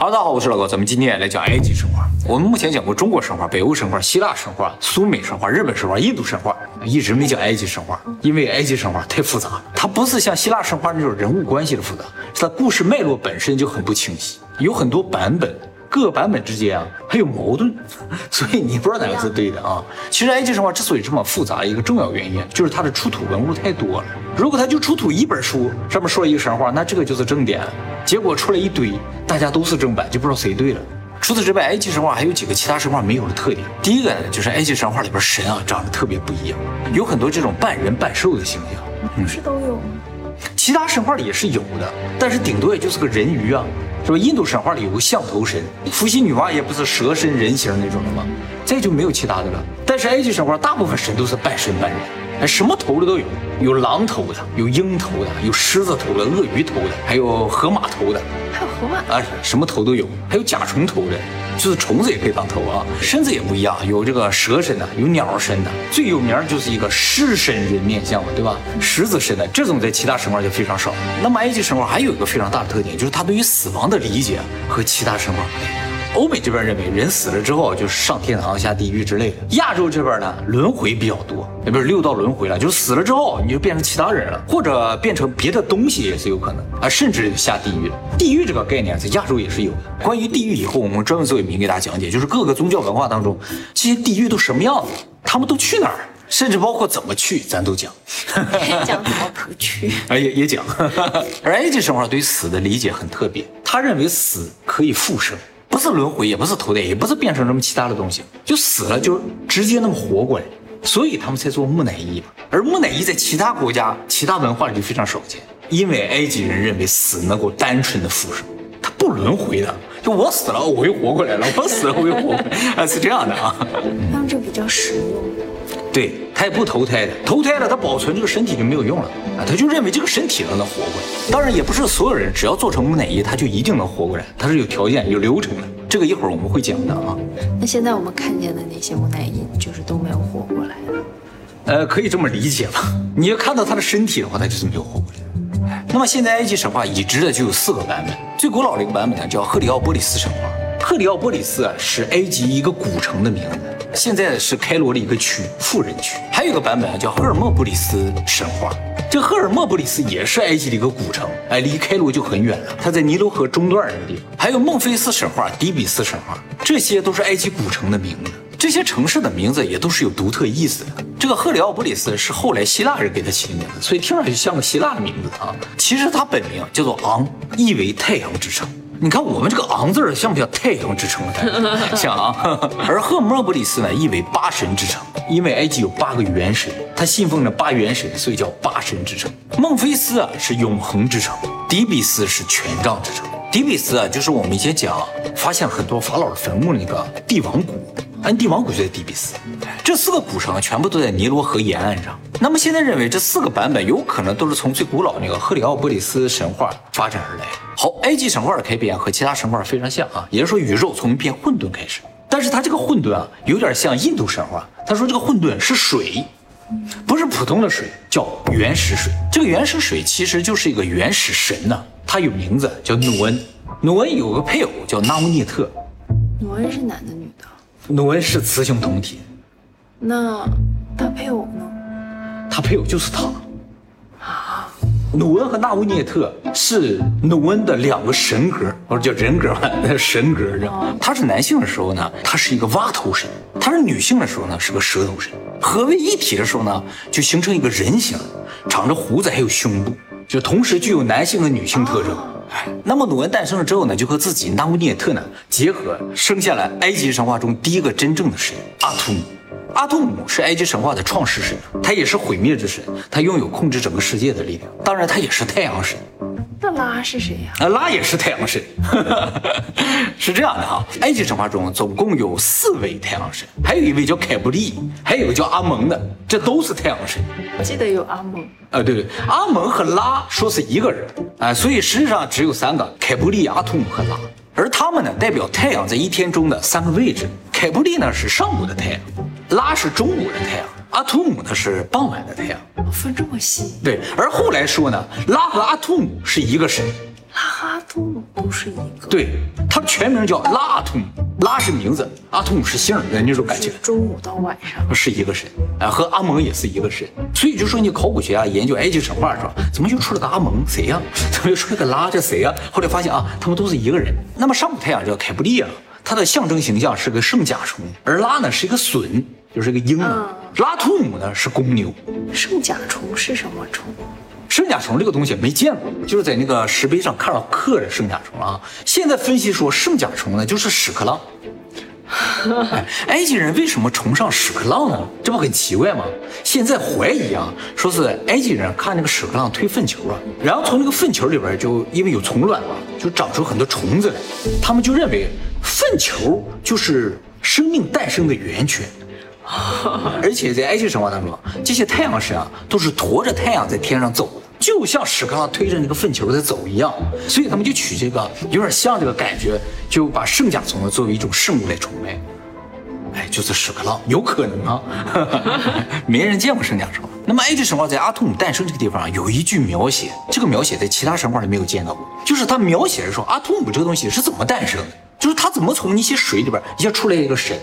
哈喽大家好，我是老高，咱们今天来讲埃及神话。我们目前讲过中国神话、北欧神话、希腊神话、苏美神话、日本神话、印度神话，一直没讲埃及神话，因为埃及神话太复杂，它不是像希腊神话那种人物关系的复杂，它故事脉络本身就很不清晰，有很多版本。各版本之间啊还有矛盾，所以你不知道哪个是对的啊。其实埃及神话之所以这么复杂，一个重要原因就是它的出土文物太多了。如果它就出土一本书，上面说了一个神话，那这个就是正典。结果出来一堆，大家都是正版，就不知道谁对了。除此之外，埃及神话还有几个其他神话没有的特点。第一个呢，就是埃及神话里边神啊长得特别不一样，有很多这种半人半兽的形象。不是都有吗？其他神话里也是有的，但是顶多也就是个人鱼啊。是吧？印度神话里有个象头神，伏羲女娲也不是蛇身人形那种的吗？再就没有其他的了。但是埃及神话大部分神都是半神半人，哎，什么头的都有，有狼头的，有鹰头的，有狮子头的，鳄鱼头的，还有河马头的，还有河马啊，什么头都有，还有甲虫头的。就是虫子也可以当头啊，身子也不一样，有这个蛇身的，有鸟身的，最有名就是一个狮身人面像，对吧？狮子身的这种在其他神话就非常少。那么埃及神话还有一个非常大的特点，就是它对于死亡的理解和其他神话不一样。欧美这边认为人死了之后就是上天堂、下地狱之类的。亚洲这边呢，轮回比较多，也不是六道轮回了，就是死了之后你就变成其他人了，或者变成别的东西也是有可能啊，甚至下地狱了。地狱这个概念在亚洲也是有的。关于地狱，以后我们专门做一名给大家讲解，就是各个宗教文化当中这些地狱都什么样子，他们都去哪儿，甚至包括怎么去，咱都讲。讲怎么 不去？啊，也也讲。而埃及神话对死的理解很特别，他认为死可以复生。不是轮回，也不是投胎，也不是变成什么其他的东西，就死了就直接那么活过来，所以他们才做木乃伊嘛。而木乃伊在其他国家、其他文化里就非常少见，因为埃及人认为死能够单纯的复生，他不轮回的。就我死了，我又活过来了；我死了，我又活过来，啊，是这样的啊。那这比较实用。对他也不投胎的，投胎了他保存这个身体就没有用了啊！他就认为这个身体能能活过来。当然也不是所有人只要做成木乃伊他就一定能活过来，他是有条件有流程的。这个一会儿我们会讲的啊。那现在我们看见的那些木乃伊就是都没有活过来的。呃，可以这么理解吧？你要看到他的身体的话，他就是没有活过来。那么现在埃及神话已知的就有四个版本，最古老的一个版本呢叫赫里奥波里斯神话。赫里奥波里斯啊是埃及一个古城的名字。现在是开罗的一个区，富人区。还有一个版本啊，叫赫尔墨布里斯神话。这赫尔墨布里斯也是埃及的一个古城，哎，离开罗就很远了。它在尼罗河中段那个地方。还有孟菲斯神话、底比斯神话，这些都是埃及古城的名字。这些城市的名字也都是有独特意思的。这个赫里奥波里斯是后来希腊人给他起的名字，所以听上去像个希腊的名字啊。其实它本名叫做昂，意为太阳之城。你看我们这个昂字像不像太阳之城的感觉？像啊。而赫莫布里斯呢，意为八神之城，因为埃及有八个元神，他信奉着八元神，所以叫八神之城。孟菲斯啊是永恒之城，底比斯是权杖之城。底比斯啊就是我们以前讲发现很多法老的坟墓那个帝王谷。安帝王国就在底比斯，这四个古城全部都在尼罗河沿岸上。那么现在认为这四个版本有可能都是从最古老那个赫里奥波里斯神话发展而来。好，埃及神话的开篇和其他神话非常像啊，也就是说宇宙从一片混沌开始。但是它这个混沌啊，有点像印度神话。他说这个混沌是水，不是普通的水，叫原始水。这个原始水其实就是一个原始神呢，他有名字叫努恩。努恩有个配偶叫纳乌涅特。努恩是男的？努恩是雌雄同体，那他配偶呢？他配偶就是他。啊，努恩和纳乌涅特是努恩的两个神格，或者叫人格吧，神格。他是男性的时候呢，他是一个蛙头神；他是女性的时候呢，是个蛇头神。合为一体的时候呢，就形成一个人形，长着胡子，还有胸部，就同时具有男性和女性特征。那么努恩诞生了之后呢，就和自己纳乌涅特呢结合，生下了埃及神话中第一个真正的神阿图姆。阿图姆是埃及神话的创世神，他也是毁灭之神，他拥有控制整个世界的力量。当然，他也是太阳神。那拉是谁呀？啊，拉也是太阳神，是这样的哈。埃及神话中总共有四位太阳神，还有一位叫凯布利，还有个叫阿蒙的，这都是太阳神。我记得有阿蒙啊，对对，阿蒙和拉说是一个人啊，所以实际上只有三个：凯布利、阿图姆和拉。而他们呢，代表太阳在一天中的三个位置。凯布利呢是上午的太阳，拉是中午的太阳，阿图姆呢是傍晚的太阳。分这么细？对。而后来说呢，拉和阿图姆是一个神。拉图姆不是一个，对，他全名叫拉阿图姆，拉是名字，阿图姆是姓的那种感觉。中午到晚上。是一个神，啊，和阿蒙也是一个神，所以就说你考古学家研究埃及神话的时候，怎么就出了个阿蒙？谁呀、怎么又出了个拉？这谁呀、后来发现啊，他们都是一个人。那么上古太阳叫凯布利啊，它的象征形象是个圣甲虫，而拉呢是一个隼，就是一个鹰啊。拉图姆呢是公牛。圣甲虫是什么虫？圣甲虫这个东西没见过，就是？在那个石碑上看到刻着圣甲虫啊。现在分析说圣甲虫呢就是屎壳郎。哎，埃及人为什么崇尚屎壳郎呢？这不很奇怪吗？现在怀疑啊，说是埃及人看那个屎壳郎推粪球啊，然后从那个粪球里边就因为有虫卵嘛，就长出很多虫子来，他们就认为粪球就是？生命诞生的源泉。而且在埃及神话当中，这些太阳神啊都是驮着太阳在天上走的，就像屎壳郎推着那个粪球在走一样，所以他们就取这个有点像这个感觉，就把圣甲虫呢作为一种圣物来崇拜。哎，就是屎壳郎，有可能啊，没人见过圣甲虫。那么埃及神话在阿图姆诞生这个地方啊，有一句描写，这个描写在其他神话里没有见到过，就是他描写是说阿图姆这个东西是怎么诞生的，就是他怎么从那些水里边一下出来一个神，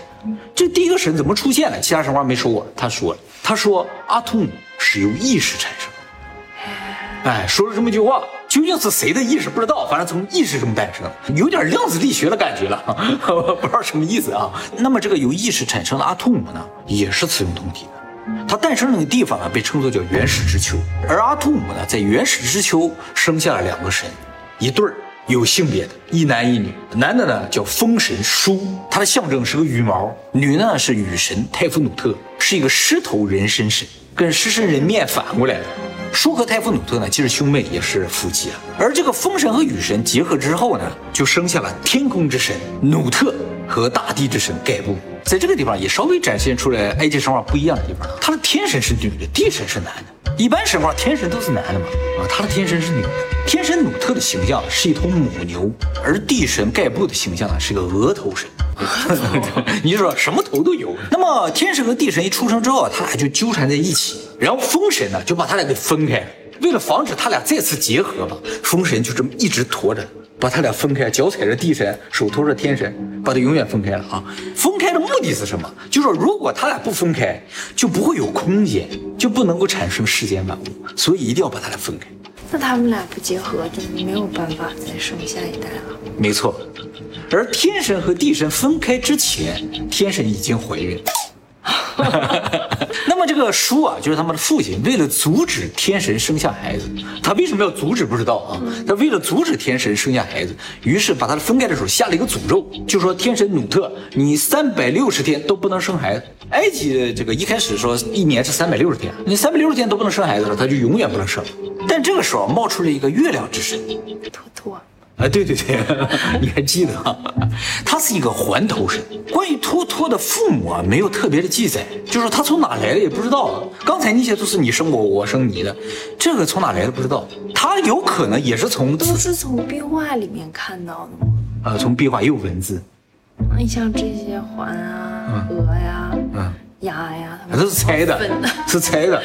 这第一个神怎么出现的？其他神话没说过，他说了，他说阿图姆是由意识产生的。哎，说了这么一句话，究竟是谁的意识不知道，反正从意识中诞生，有点量子力学的感觉了，不知道什么意思啊。那么这个由意识产生的阿图姆呢，也是雌雄同体的。它诞生那个地方呢，被称作叫原始之丘，而阿图姆呢，在原始之丘生下了两个神，一对儿有性别的，一男一女。男的呢叫风神舒，他的象征是个羽毛；女呢是雨神泰夫努特，是一个狮头人身神，跟狮身人面反过来的。舒克泰夫努特呢，既是兄妹，也是夫妻啊。而这个风神和雨神结合之后呢，就生下了天空之神努特和大地之神盖布。在这个地方也稍微展现出来埃及神话不一样的地方，他的天神是女的，地神是男的。一般神话天神都是男的嘛，啊，他的天神是女的。天神努特的形象是一头母牛，而地神盖布的形象呢是个额头神。你就说什么头都有。那么天神和地神一出生之后啊，他俩就纠缠在一起，然后风神呢就把他俩给分开了。为了防止他俩再次结合吧，风神就这么一直驮着，把他俩分开，脚踩着地神，手托着天神，把他永远分开了啊。分开的目的是什么？就是说如果他俩不分开，就不会有空间，就不能够产生世间万物，所以一定要把他俩分开。那他们俩不结合，就没有办法再生下一代了。没错，而天神和地神分开之前，天神已经怀孕。那么这个叔啊，就是他们的父亲，为了阻止天神生下孩子，他为什么要阻止不知道啊？他为了阻止天神生下孩子，于是把他分开的时候下了一个诅咒，就说天神努特，你三百六十天都不能生孩子。埃及的这个一开始说一年是三百六十天，你三百六十天都不能生孩子了，他就永远不能生。但这个时候冒出了一个月亮之神，托托，啊，对对对，你还 记得啊？他是一个环头神。关于托托的父母啊，没有特别的记载，就是他从哪来的也不知道。刚才那些都是你生我，我生你的，这个从哪来的不知道。他有可能也是从都是从壁画里面看到的吗？呃从壁画也有文字，你像这些环啊、鹅呀、嗯。鸭呀，他们都是猜的，是猜的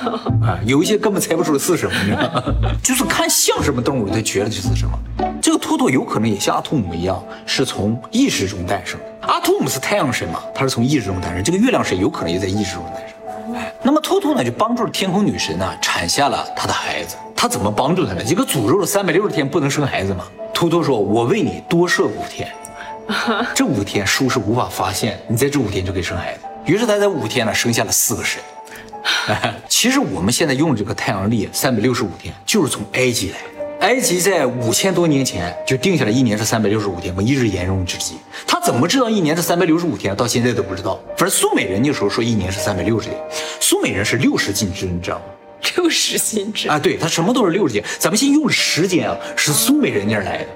啊，有一些根本猜不出来是什么，你知道吗？就是看像什么动物，他觉得就是什么。这个托托有可能也像阿图姆一样，是从意识中诞生的。阿图姆是太阳神嘛，他是从意识中诞生，这个月亮神有可能也在意识中诞生。哎，那么托托呢，就帮助了天空女神呢，产下了她的孩子。他怎么帮助她呢？一个诅咒了三百六十天不能生孩子嘛。托托说：“我为你多设五天，这五天书是无法发现，你在这五天就可以生孩子。”于是他在五天呢生下了四个神。其实我们现在用这个太阳历三百六十五天，就是从埃及来的。埃及在五千多年前就定下来一年是三百六十五天嘛，一直沿用至今。他怎么知道一年是三百六十五天？到现在都不知道。反正苏美人那时候说一年是三百六十天，苏美人是六十进制，你知道吗？六十进制啊，对他什么都是六十天。咱们现在用的时间啊是苏美人那儿来的，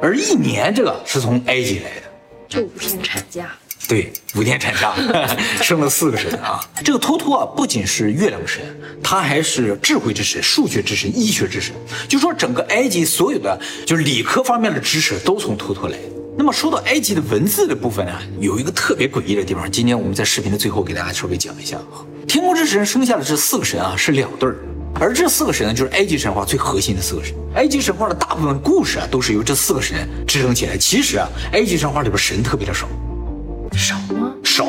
而一年这个是从埃及来的。就五天产假。对，五天产假，生了四个神啊！这个托托啊，不仅是月亮神，他还是智慧之神、数学之神、医学之神。就说整个埃及所有的就是理科方面的知识都从托托来。那么说到埃及的文字的部分呢，有一个特别诡异的地方，今天我们在视频的最后给大家稍微讲一下啊。天空之神生下的这四个神啊是两对儿，而这四个神呢，就是埃及神话最核心的四个神。埃及神话的大部分故事啊，都是由这四个神支撑起来。其实啊，埃及神话里边神特别的少，少吗？少。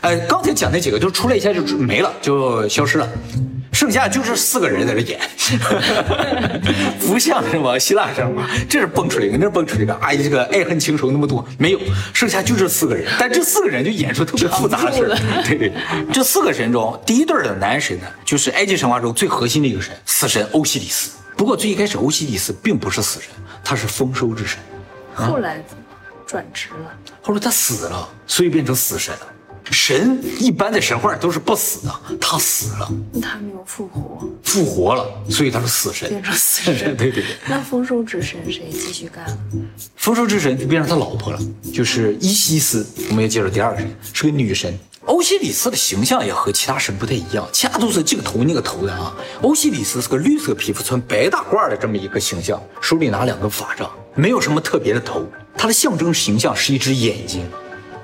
呃，刚才讲那几个，就出来一下就没了，就消失了。剩下就是四个人在这演，不像什么？希腊神话，这是蹦出来一个，那是蹦出来一个，哎，这个爱恨情仇那么多没有，剩下就这四个人，但这四个人就演出特别复杂的事儿。对 对，这四个神中，第一对的男神呢，就是埃及神话中最核心的一个神，死神欧西里斯。不过最一开始，欧西里斯并不是死神，他是丰收之神。后来怎么转职了？后来他死了，所以变成死神了。神一般的神话都是不死的，他死了，他没有复活，复活了，所以他是死神，变成死神。对对对，那丰收之神谁继续干了？丰收之神就变成他老婆了，就是伊西斯。我们要介绍第二个神，是个女神。欧西里斯的形象也和其他神不太一样，其他都是这个头那个头的啊。欧西里斯是个绿色皮肤、穿白大褂的这么一个形象，手里拿两根法杖，没有什么特别的头。他的象征形象是一只眼睛。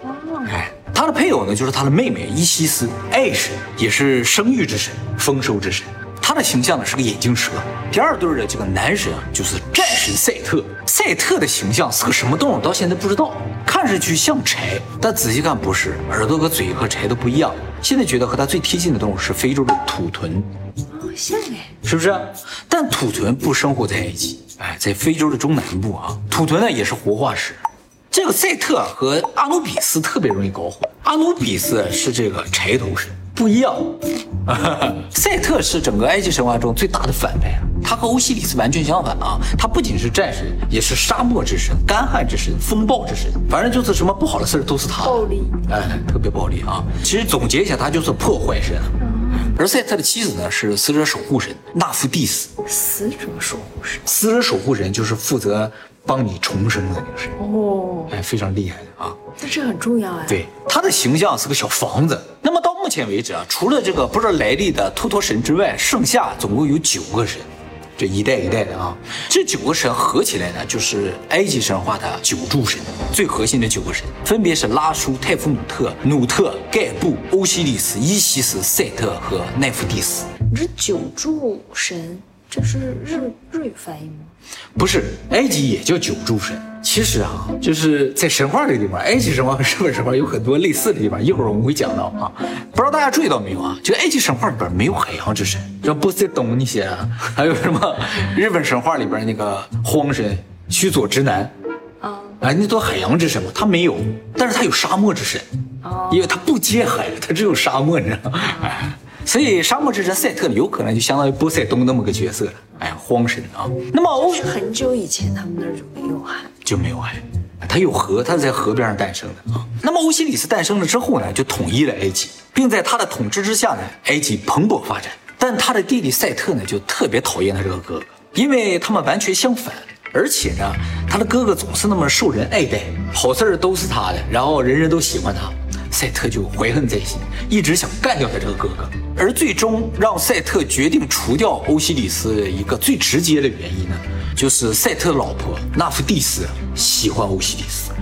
哦，哎。他的配偶呢，就是他的妹妹伊西斯，爱神，也是生育之神、丰收之神。他的形象呢是个眼镜蛇。第二对的这个男神啊，就是战神赛特。赛特的形象是个什么动物？到现在不知道。看上去像柴，但仔细看不是，耳朵和嘴和柴都不一样。现在觉得和他最贴近的动物是非洲的土豚。哦，像哎，是不是？但土豚不生活在埃及，哎，在非洲的中南部啊。土豚呢也是活化石。这个赛特和阿努比斯特别容易搞混。阿努比斯是这个柴头神，不一样。赛特是整个埃及神话中最大的反派啊，他和欧西里斯完全相反啊！他不仅是战神，也是沙漠之神、干旱之神、风暴之神，反正就是什么不好的事儿都是他。暴力，哎，特别暴力啊！其实总结一下，他就是破坏神。而赛特的妻子呢，是死者守护神纳夫蒂斯。死者守护神，死者守护神就是负责。帮你重生的那个神哦，哎，非常厉害的啊！但这很重要啊。对，他的形象是个小房子。那么到目前为止啊，除了这个不知道来历的托托神之外，剩下总共有九个神，这一代一代的啊。这九个神合起来呢，就是埃及神话的九柱神，最核心的九个神，分别是拉舒、泰夫努特、努特、盖布、欧西里斯、伊西斯、赛特和奈芙蒂斯。这九柱神，这是日日语翻译吗？不是，埃及也叫九柱神。其实啊，就是在神话这个地方，埃及神话和日本神话有很多类似的地方。一会儿我们会讲到啊。不知道大家注意到没有啊？就埃及神话里边没有海洋之神，像波塞冬那些，还有什么 日本神话里边那个荒神须佐之男啊，哎，那都海洋之神嘛，他没有，但是他有沙漠之神，因为他不接海，他只有沙漠，你知道吗？所以沙漠之神赛特有可能就相当于波塞冬那么个角色了。哎，荒神啊！那么欧是很久以前他们那儿就没有海，就没有海，它有河，它是在河边上诞生的啊。那么欧西里斯诞生了之后呢，就统一了埃及，并在他的统治之下呢，埃及蓬勃发展。但他的弟弟赛特呢，就特别讨厌他这个哥哥，因为他们完全相反，而且呢，他的哥哥总是那么受人爱戴，好事儿都是他的，然后人人都喜欢他。赛特就怀恨在心，一直想干掉他这个哥哥。而最终让赛特决定除掉欧西里斯的一个最直接的原因呢，就是赛特老婆纳芙蒂斯喜欢欧西里斯。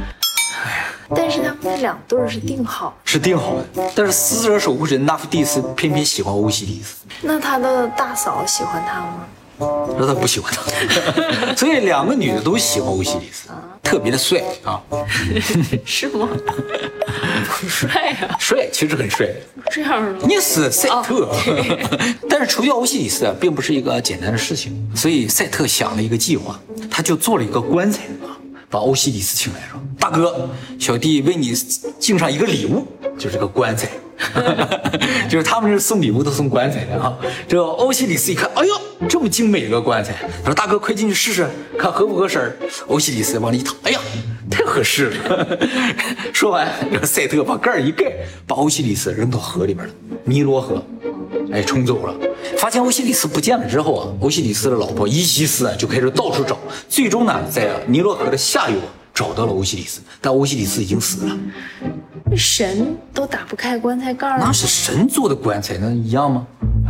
但是他们那两对儿是定好，是定好的。但是死者守护神纳芙蒂斯偏偏喜欢欧西里斯。那他的大嫂喜欢他吗？说他不喜欢他，所以两个女的都喜欢欧西里斯。特别的帅啊，是吗？帅啊，帅，其实很帅。这样吗，你是赛特，但是除掉欧西里斯啊，并不是一个简单的事情，所以赛特想了一个计划，他就做了一个棺材啊，把欧西里斯请来说：“大哥，小弟为你敬上一个礼物，就是个棺材。” 就是他们是送礼物都送棺材的啊。这欧西里斯一看，哎呦，这么精美一个棺材，他说：“大哥，快进去试试，看合不合身。”欧西里斯往里一躺，哎呀，太合适了。说完，这个赛特把盖儿一盖，把欧西里斯扔到河里边了，尼罗河，哎，冲走了。发现欧西里斯不见了之后啊，欧西里斯的老婆伊西斯啊就开始到处找，最终呢，在尼罗河的下游找到了欧西里斯，但欧西里斯已经死了。神都打不开棺材盖儿，那是神做的棺材，那一样吗？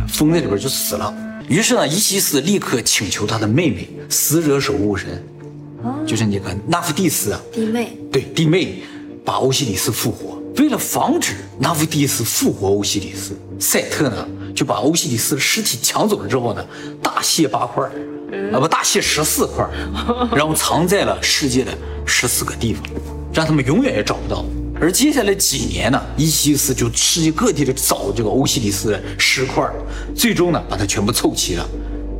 封在里边就死了。于是呢，伊西斯立刻请求他的妹妹死者守护神，就是那个纳夫蒂斯啊，弟妹，对弟妹，把欧西里斯复活。为了防止纳夫蒂斯复活欧西里斯，赛特呢就把欧西里斯的尸体抢走了之后呢，大卸八块儿，啊不，大卸十四块儿，然后藏在了世界的十四个地方，让他们永远也找不到。而接下来几年呢，伊西斯就世界各地的找这个欧西里斯的尸块，最终呢把它全部凑齐了，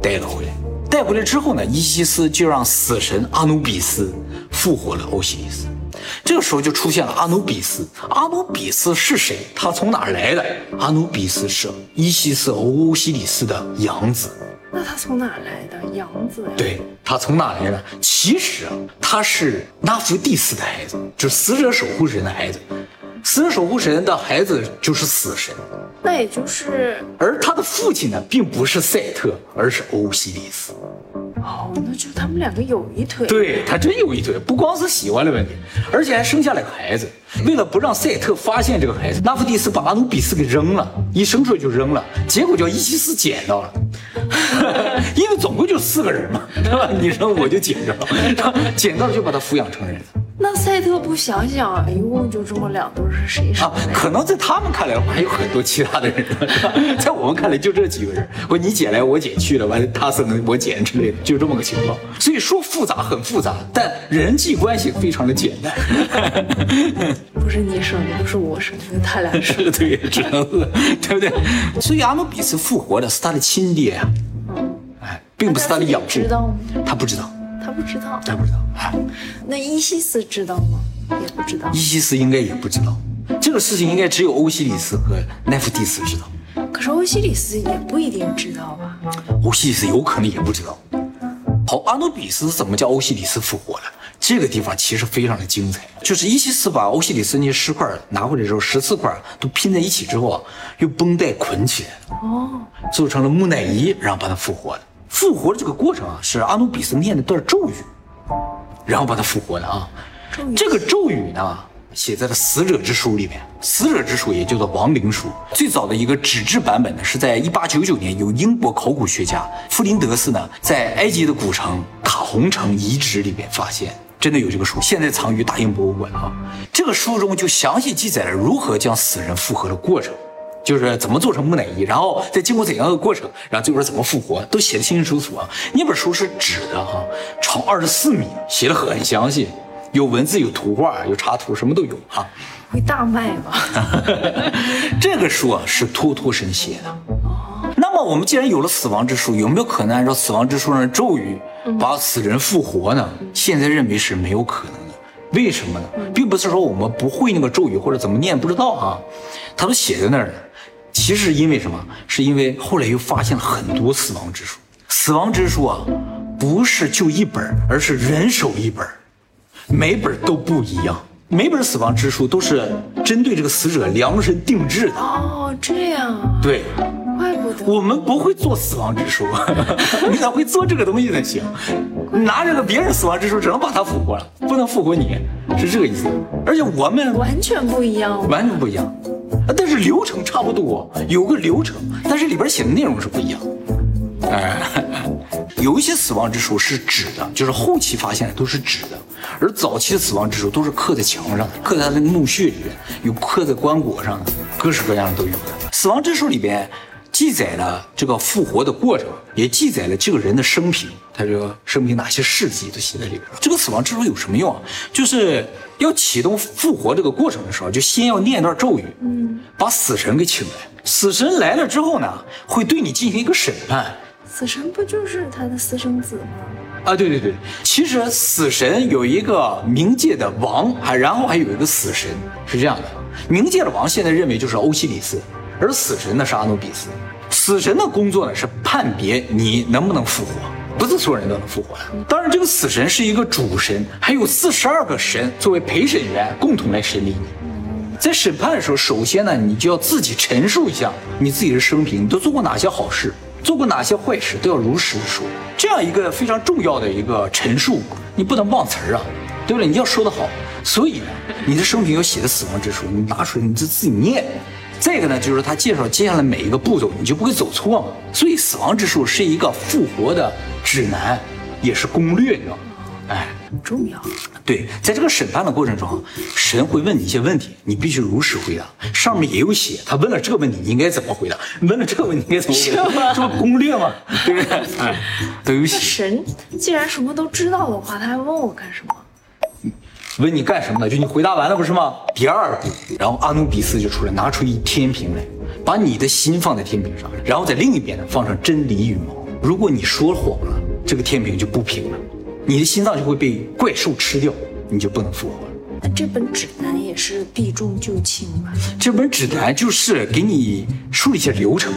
带了回来。带回来之后呢，伊西斯就让死神阿努比斯复活了欧西里斯。这个时候就出现了阿努比斯。阿努比斯是谁？他从哪儿来的？阿努比斯是伊西斯欧西里斯的养子。那他从哪来的？养子呀？对他从哪来的？其实啊，他是纳福蒂斯的孩子，就是死者守护神的孩子。死者守护神的孩子就是死神，那也就是而他的父亲呢，并不是赛特，而是欧西里斯。哦，那就他们两个有一腿。对他真有一腿，不光是喜欢的问题，而且还生下了个孩子。为了不让赛特发现这个孩子，拉夫蒂斯把阿努比斯给扔了，一生出来就扔了，结果叫伊西斯捡到了。因为总共就四个人嘛，对吧？你说我就捡着了，捡到就把他抚养成人。那赛特不想想，一共就这么两对，是谁生啊的？，可能在他们看来还有很多其他的人，在我们看来就这几个人，我你姐来我姐去了，完了他生的我姐之类的，就这么个情况。所以说复杂很复杂，但人际关系非常的简单。不是你生的，不是我生的，他俩 生的。对，只能是，对不对？所以阿努比斯复活的是他的亲爹啊，哎，并不是他的养父知，道吗？他不知道，他不知道。他不知道，哎，那伊西斯知道吗？也不知道伊。西斯应该也不知道，这个事情应该只有欧西里斯和奈芙蒂斯知道。可是欧西里斯也不一定知道吧？欧西里斯有可能也不知道。好，阿努比斯怎么叫欧西里斯复活了？这个地方其实非常的精彩，就是伊西斯把欧西里斯那些尸块拿回来之后，十四块都拼在一起之后啊，用绷带捆起来了，哦，做成了木乃伊，然后把它复活的。复活的这个过程啊，是阿努比斯念了段咒语，然后把他复活的啊。这个咒语呢，写在了死者之书里面。死者之书也叫做亡灵书。最早的一个纸质版本呢，是在1899年由英国考古学家弗林德斯呢，在埃及的古城卡洪城遗址里面发现。真的有这个书，现在藏于大英博物馆啊。这个书中就详细记载了如何将死人复活的过程，就是怎么做成木乃伊，然后再经过怎样的过程，然后最后怎么复活，都写的清清楚楚啊。那本书是纸的哈、长二十四米，写的很详细，有文字、有图画、有插图，什么都有哈、会大卖吧？这个书啊是托托神写的。那么我们既然有了死亡之书，有没有可能按照死亡之书上的咒语把死人复活呢？现在认为是没有可能的。为什么呢？并不是说我们不会那个咒语或者怎么念不知道啊，它都写在那儿了。其实是因为什么？是因为后来又发现了很多死亡之书。死亡之书啊，不是就一本儿，而是人手一本儿。每本都不一样，每本死亡之书都是针对这个死者量身定制的。哦，这样啊，对，怪不得。我们不会做死亡之书，你咋会做这个东西才行？拿这个别人死亡之书，只能把他复活了，不能复活你，是这个意思。而且我们完全不一样。完全不一样，但是流程差不多，有个流程，但是里边写的内容是不一样。哎，有一些死亡之书是纸的，就是后期发现的都是纸的，而早期的死亡之书都是刻在墙上的，刻在那个墓穴里边，有刻在棺椁上的，各式各样都有的。死亡之书里边记载了这个复活的过程，也记载了这个人的生平，他这个生平哪些事迹都写在里边了。这个死亡之书有什么用啊？就是要启动复活这个过程的时候，就先要念一段咒语，嗯，把死神给请来。死神来了之后呢，会对你进行一个审判。死神不就是他的私生子吗？啊，对对对，其实死神有一个冥界的王，还然后还有一个死神，是这样的。冥界的王现在认为就是欧西里斯，而死神呢是阿努比斯。死神的工作呢是判别你能不能复活，不是所有人都能复活的。当然，这个死神是一个主神，还有四十二个神作为陪审员共同来审理你。在审判的时候，首先呢，你就要自己陈述一下你自己的生平，你都做过哪些好事，做过哪些坏事，都要如实的说。这样一个非常重要的一个陈述，你不能忘词儿啊，对不对？你要说得好。所以呢，你的生平要写的死亡之书，你拿出来你就自己念。再一个呢，就是他介绍接下来每一个步骤，你就不会走错嘛。所以死亡之书是一个复活的指南，也是攻略，你知道吗？哎，很重要。对，在这个审判的过程中，神会问你一些问题，你必须如实回答。上面也有写，他问了这个问题，你应该怎么回答？问了这个问题，你应该怎么回答？这不攻略吗？对不对？哎，都有写。神既然什么都知道的话，他还问我干什么？问你干什么呢？就你回答完了不是吗？第二步，然后阿努比斯就出来，拿出一天平来，把你的心放在天平上，然后在另一边呢放上真理羽毛。如果你说谎了，这个天平就不平了，你的心脏就会被怪兽吃掉，你就不能复活了。那这本指南也是避重就轻吧？这本指南就是给你梳理一些流程，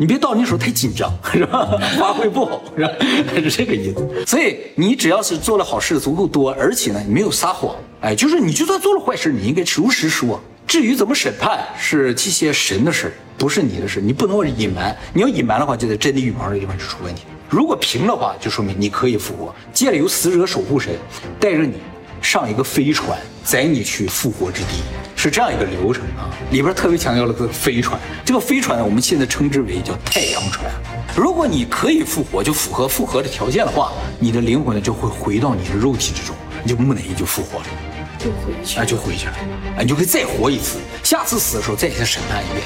你别到那时候太紧张，是吧？发挥不好，是吧？是这个意思。所以你只要是做了好事足够多，而且呢你没有撒谎，哎，就是你就算做了坏事，你应该如实说。至于怎么审判，是这些神的事儿，不是你的事，你不能隐瞒。你要隐瞒的话，就在真理羽毛这个地方就出问题。如果平的话，就说明你可以复活。接着由死者守护神带着你上一个飞船，载你去复活之地，是这样一个流程啊。里边特别强调了个飞船，这个飞船，我们现在称之为叫太阳船。如果你可以复活，就符合复活的条件的话，你的灵魂呢就会回到你的肉体之中，你就木乃伊就复活了。就回去啊，就回去了，啊，你就可以再活一次，下次死的时候再给他审判一遍，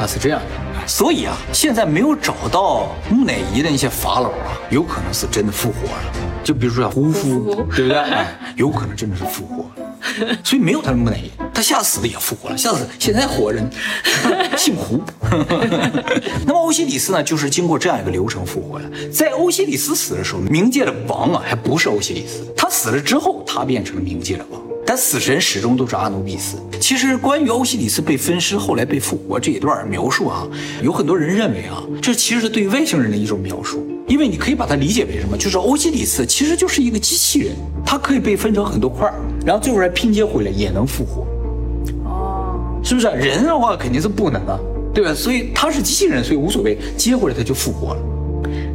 啊，是这样的。所以啊，现在没有找到木乃伊的那些法老啊，有可能是真的复活了。就比如说胡夫，对不对？哎，有可能真的是复活了。所以没有他的木乃伊，吓死了也复活了，吓死现在活人，姓胡。那么欧西里斯呢，就是经过这样一个流程复活的。在欧西里斯死的时候，冥界的王啊，还不是欧西里斯，他死了之后，他变成了冥界的王。但死神始终都是阿努比斯。其实关于欧西里斯被分尸后来被复活这一段描述啊，有很多人认为啊，这其实是对外星人的一种描述，因为你可以把它理解为什么？就是欧西里斯其实就是一个机器人，它可以被分成很多块，然后最后再拼接回来也能复活，是不是？人的话肯定是不能啊，对吧？所以他是机器人，所以无所谓，接回来他就复活了。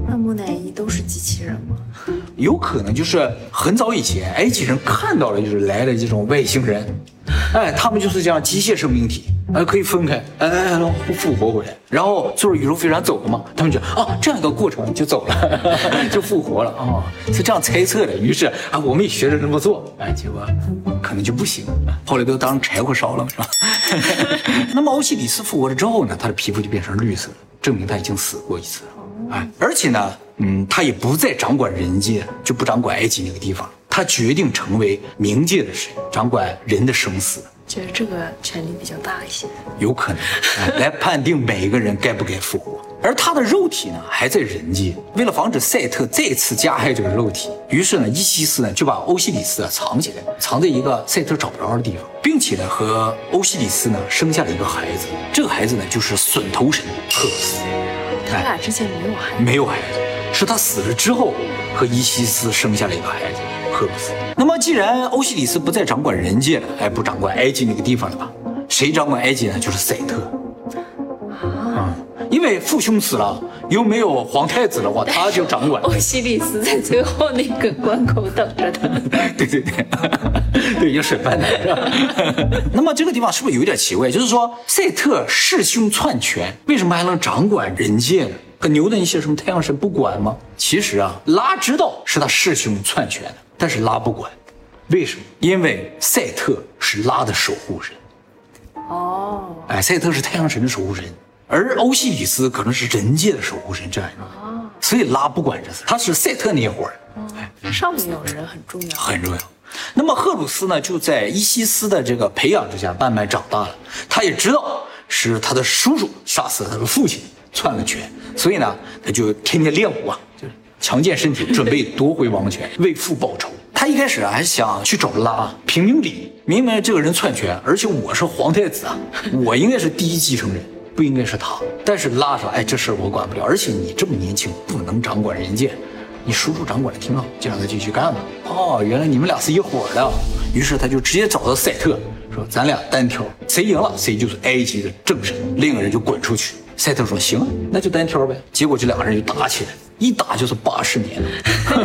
那木乃伊都是机器人吗？有可能就是很早以前埃及人看到了就是来了这种外星人，哎，他们就是这样机械生命体，哎，可以分开，哎，然后复活回来，然后坐着宇宙飞船走了嘛，他们就啊这样一个过程就走了，就复活了啊，是这样猜测的。于是啊，我们也学着这么做，哎，结果可能就不行，后来都当柴火烧了，是吧？那么欧西里斯复活了之后呢，他的皮肤就变成绿色，证明他已经死过一次了。哎，而且呢，嗯，他也不再掌管人界，就不掌管埃及那个地方，他决定成为冥界的神，掌管人的生死，觉得这个权力比较大一些。有可能、哎 来判定每一个人该不该复活。而他的肉体呢，还在人界。为了防止赛特再次加害这个肉体，于是呢，伊西斯呢就把欧西里斯啊藏起来，藏在一个赛特找不着的地方，并且呢和欧西里斯呢生下了一个孩子。这个孩子呢就是笋头神赫鲁斯。他俩之前没有孩子，没有孩子，是他死了之后和伊西斯生下了一个孩子赫鲁斯。那么既然欧西里斯不再掌管人界了，哎，不掌管埃及那个地方了吧？谁掌管埃及呢？就是赛特。啊、因为父兄死了，又没有皇太子的话，他就掌管。欧西里斯在最后那个关口等着他。对 对对，对，有审判的是吧？那么这个地方是不是有点奇怪？就是说，赛特弑兄篡权，为什么还能掌管人界呢？和牛的一些什么太阳神不管吗？其实啊，拉知道是他弑兄篡权的，但是拉不管，为什么？因为赛特是拉的守护神，哦，哎，赛特是太阳神的守护神，而欧西里斯可能是人界的守护神，这样一个，所以拉不管这事，他是赛特那一伙儿。上面有人很重要。很重要。那么赫鲁斯呢，就在伊西斯的这个培养之下，慢慢长大了。他也知道是他的叔叔杀死了他的父亲，篡了权，所以呢，他就天天练武啊，就是强健身体，准备夺回王权，为父报仇。他一开始啊还想去找拉评评理，明明这个人篡权，而且我是皇太子啊，我应该是第一继承人，不应该是他。但是拉说，哎，这事儿我管不了，而且你这么年轻，不能掌管人间。你叔叔掌管的挺好，就让他继续干吧。哦，原来你们俩是一伙的。于是他就直接找到赛特，说咱俩单挑，谁赢了谁就是埃及的正神，另一个人就滚出去。赛特说行啊，那就单挑呗。结果这两个人就打起来，一打就是八十年。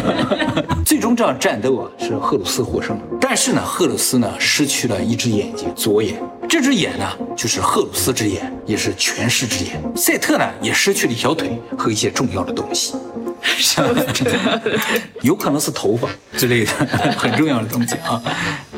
最终这场战斗啊，是赫鲁斯获胜了。但是呢，赫鲁斯呢失去了一只眼睛，左眼。这只眼呢，就是赫鲁斯之眼，也是权势之眼。赛特呢，也失去了一条腿和一些重要的东西。有可能是头发之类的很重要的东西啊，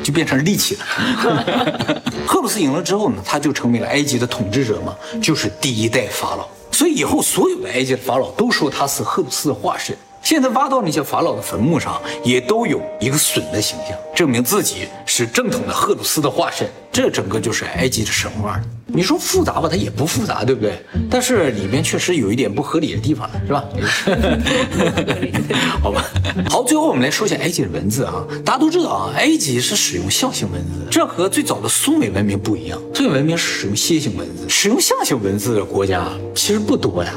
就变成利器了。赫鲁斯赢了之后呢，他就成为了埃及的统治者嘛，就是第一代法老。所以以后所有的埃及的法老都说他是赫鲁斯的化身。现在挖到那些法老的坟墓上，也都有一个隼的形象，证明自己是正统的赫鲁斯的化身。这整个就是埃及的神话。你说复杂吧，它也不复杂，对不对？但是里面确实有一点不合理的地方，是吧？好吧。好，最后我们来说一下埃及的文字啊。大家都知道啊，埃及是使用象形文字，这和最早的苏美文明不一样。苏美文明是使用楔形文字，使用象形文字的国家其实不多呀。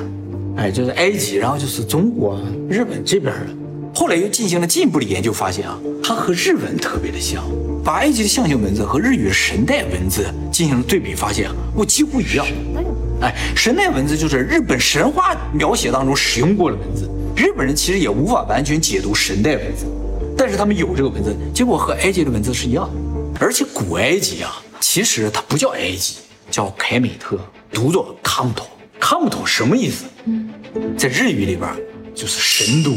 哎，就是埃及，然后就是中国、日本这边的。后来又进行了进一步的研究，发现啊，它和日文特别的像。把埃及的象形文字和日语的神代文字进行了对比，发现啊，我几乎一样。哎，神代文字就是日本神话描写当中使用过的文字。日本人其实也无法完全解读神代文字，但是他们有这个文字，结果和埃及的文字是一样的。而且古埃及啊，其实它不叫埃及，叫凯美特，读作卡姆托。卡姆托什么意思？在日语里边就是神都，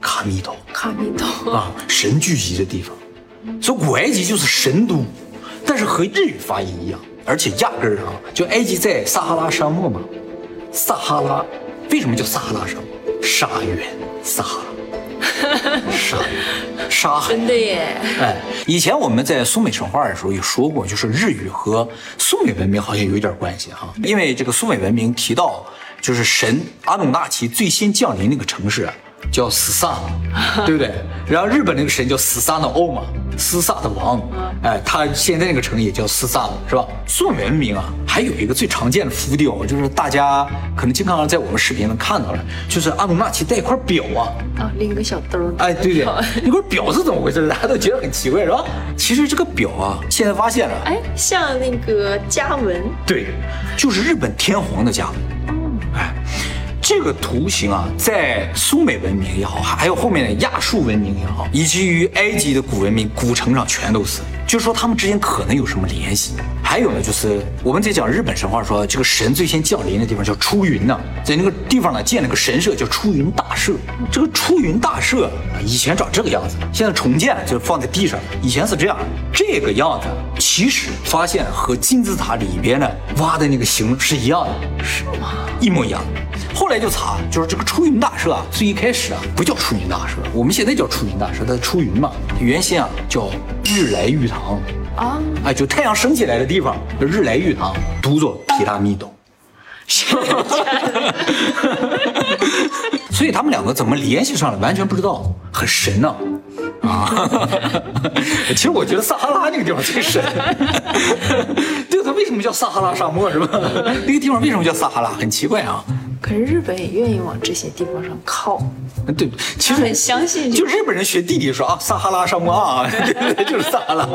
卡米岛，卡米岛啊，神聚集的地方。所以古埃及就是神都，但是和日语发音一样，而且压根儿啊，就埃及在撒哈拉沙漠嘛，撒哈拉为什么叫撒哈拉沙漠？沙原，撒哈拉，沙沙海。真的耶！哎，以前我们在苏美神话的时候也说过，就是日语和苏美文明好像有一点关系哈，因为这个苏美文明提到，就是神阿努纳奇最先降临那个城市叫斯萨，对不对？然后日本那个神叫斯萨诺欧嘛，斯萨的王，哎，他现在那个城也叫斯萨，是吧？苏美文明啊，还有一个最常见的浮雕，就是大家可能经常在我们视频能看到的，就是阿努纳奇戴一块表啊，啊，拎个小兜儿。哎，对对，那块表是怎么回事？大家都觉得很奇怪，是吧？其实这个表啊，现在发现了，哎，像那个家纹。对，就是日本天皇的家纹。这个图形啊，在苏美文明也好，还有后面的亚述文明也好，以及于埃及的古文明古城上全都是，就说他们之间可能有什么联系。还有呢，就是我们在讲日本神话说，这个神最先降临的地方叫出云呢，在那个地方呢建了个神社叫出云大社。这个出云大社啊，以前长这个样子，现在重建就放在地上，以前是这样，这个样子，其实发现和金字塔里边的挖的那个形是一样的，是吗？一模一样。后来就查，就是这个出云大社啊，最一开始啊不叫出云大社，我们现在叫出云大社，它是出云嘛，原先啊叫日来玉堂，啊，哎，就太阳升起来的地方，叫日来玉堂，读作皮拉密斗。所以他们两个怎么联系上了，完全不知道，很神呢、啊！其实我觉得撒哈拉那个地方最神，对，它为什么叫撒哈拉沙漠是吧？那个地方为什么叫撒哈拉？很奇怪啊。可是日本也愿意往这些地方上靠，对，其实很相信这个就日本人学地理说啊，撒哈拉沙漠啊，对对对，就是撒哈拉。